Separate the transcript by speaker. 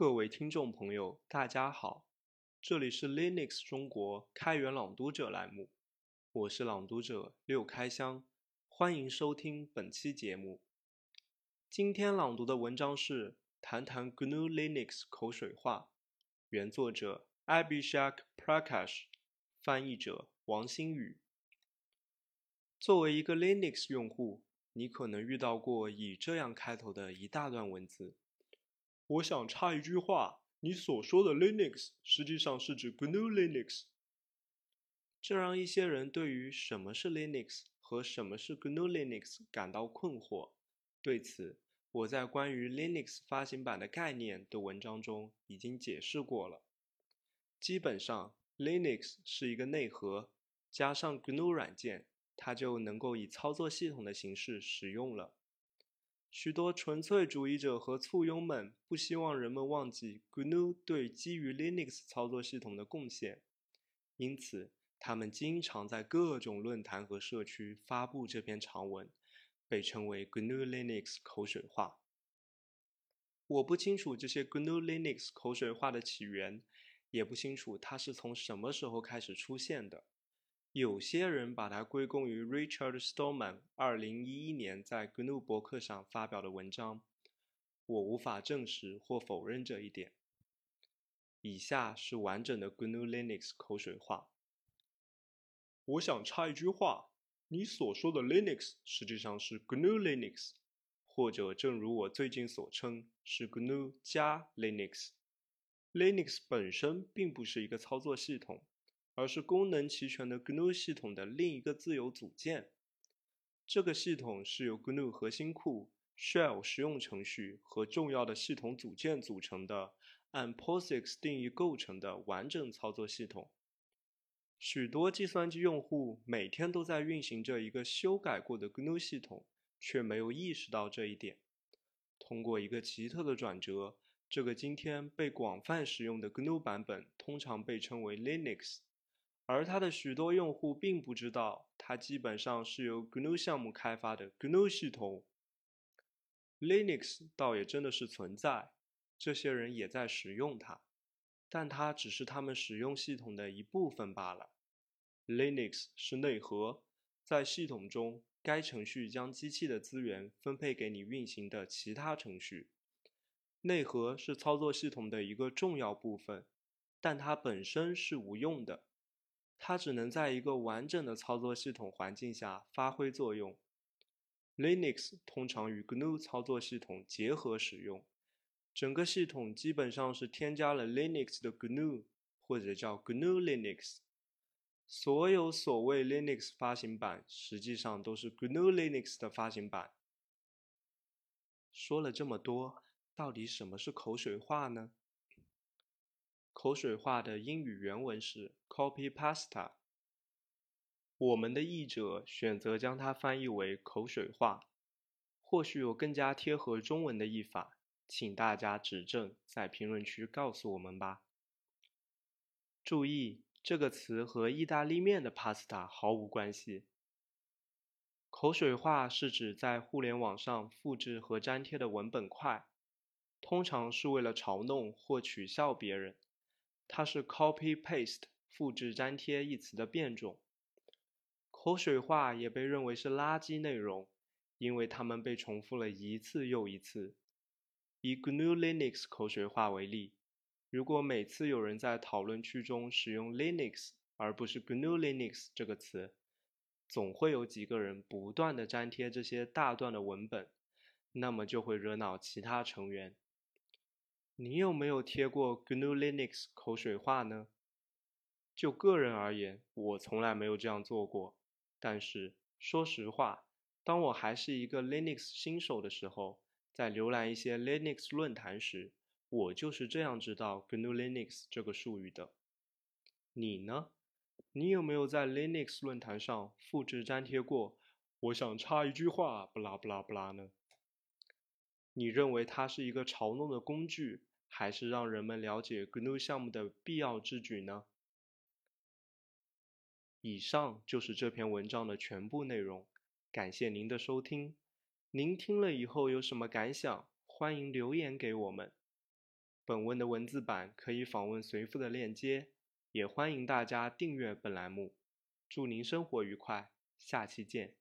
Speaker 1: 各位听众朋友，大家好，这里是 Linux 中国开源朗读者栏目，我是朗读者六开箱，欢迎收听本期节目。今天朗读的文章是《谈谈 GNU Linux 口水话》，原作者 Abhishek Prakash，翻译者王新宇。作为一个 Linux 用户，你可能遇到过以这样开头的一大段文字。我想插一句话：你所说的 Linux 实际上是指 GNU Linux。这让一些人对于什么是 Linux 和什么是 GNU Linux 感到困惑。对此，我在关于 Linux 发行版的概念的文章中已经解释过了。基本上，Linux 是一个内核，加上 GNU 软件，它就能够以操作系统的形式使用了。许多纯粹主义者和簇拥们不希望人们忘记 GNU 对基于 Linux 操作系统的贡献，因此他们经常在各种论坛和社区发布这篇长文，被称为 GNU Linux 口水话。我不清楚这些 GNU Linux 口水话的起源，也不清楚它是从什么时候开始出现的。有些人把它归功于 Richard Stallman 二零一一年在 GNU 博客上发表的文章，我无法证实或否认这一点。以下是完整的 GNU Linux 口水话。我想插一句话：你所说的 Linux 实际上是 GNU Linux，或者正如我最近所称，是 GNU 加 Linux。Linux 本身并不是一个操作系统。而是功能齐全的 GNU 系统的另一个自由组件。这个系统是由 GNU 核心库、Shell 实用程序和重要的系统组件组成的，按 POSIX 定义构成的完整操作系统。许多计算机用户每天都在运行着一个修改过的 GNU 系统，却没有意识到这一点。通过一个奇特的转折，这个今天被广泛使用的 GNU 版本通常被称为 Linux。而它的许多用户并不知道，它基本上是由 GNU 项目开发的 GNU 系统。Linux 倒也真的是存在，这些人也在使用它，但它只是他们使用系统的一部分罢了。Linux 是内核，在系统中，该程序将机器的资源分配给你运行的其他程序。内核是操作系统的一个重要部分，但它本身是无用的。它只能在一个完整的操作系统环境下发挥作用。Linux 通常与 GNU 操作系统结合使用，整个系统基本上是添加了 Linux 的 GNU，或者叫 GNU Linux。所有所谓 Linux 发行版实际上都是 GNU Linux 的发行版。说了这么多，到底什么是口水话呢？口水话的英语原文是 copy pasta，我们的译者选择将它翻译为口水话，或许有更加贴合中文的译法，请大家指正，在评论区告诉我们吧。注意，这个词和意大利面的 pasta 毫无关系。口水话是指在互联网上复制和粘贴的文本块，通常是为了嘲弄或取笑别人。它是 copy paste 复制粘贴一词的变种。口水话也被认为是垃圾内容，因为它们被重复了一次又一次。以 GNU Linux 口水话为例，如果每次有人在讨论区中使用 Linux 而不是 GNU Linux 这个词，总会有几个人不断的粘贴这些大段的文本，那么就会惹恼其他成员。你有没有贴过 GNU Linux 口水话呢？就个人而言，我从来没有这样做过。但是说实话，当我还是一个 Linux 新手的时候，在浏览一些 Linux 论坛时，我就是这样知道 GNU Linux 这个术语的。你呢？你有没有在 Linux 论坛上复制粘贴过？我想插一句话，不拉不拉不拉呢？你认为它是一个嘲弄的工具？还是让人们了解 GNU 项目的必要之举呢？以上就是这篇文章的全部内容，感谢您的收听。您听了以后有什么感想？欢迎留言给我们。本文的文字版可以访问随附的链接，也欢迎大家订阅本栏目。祝您生活愉快，下期见。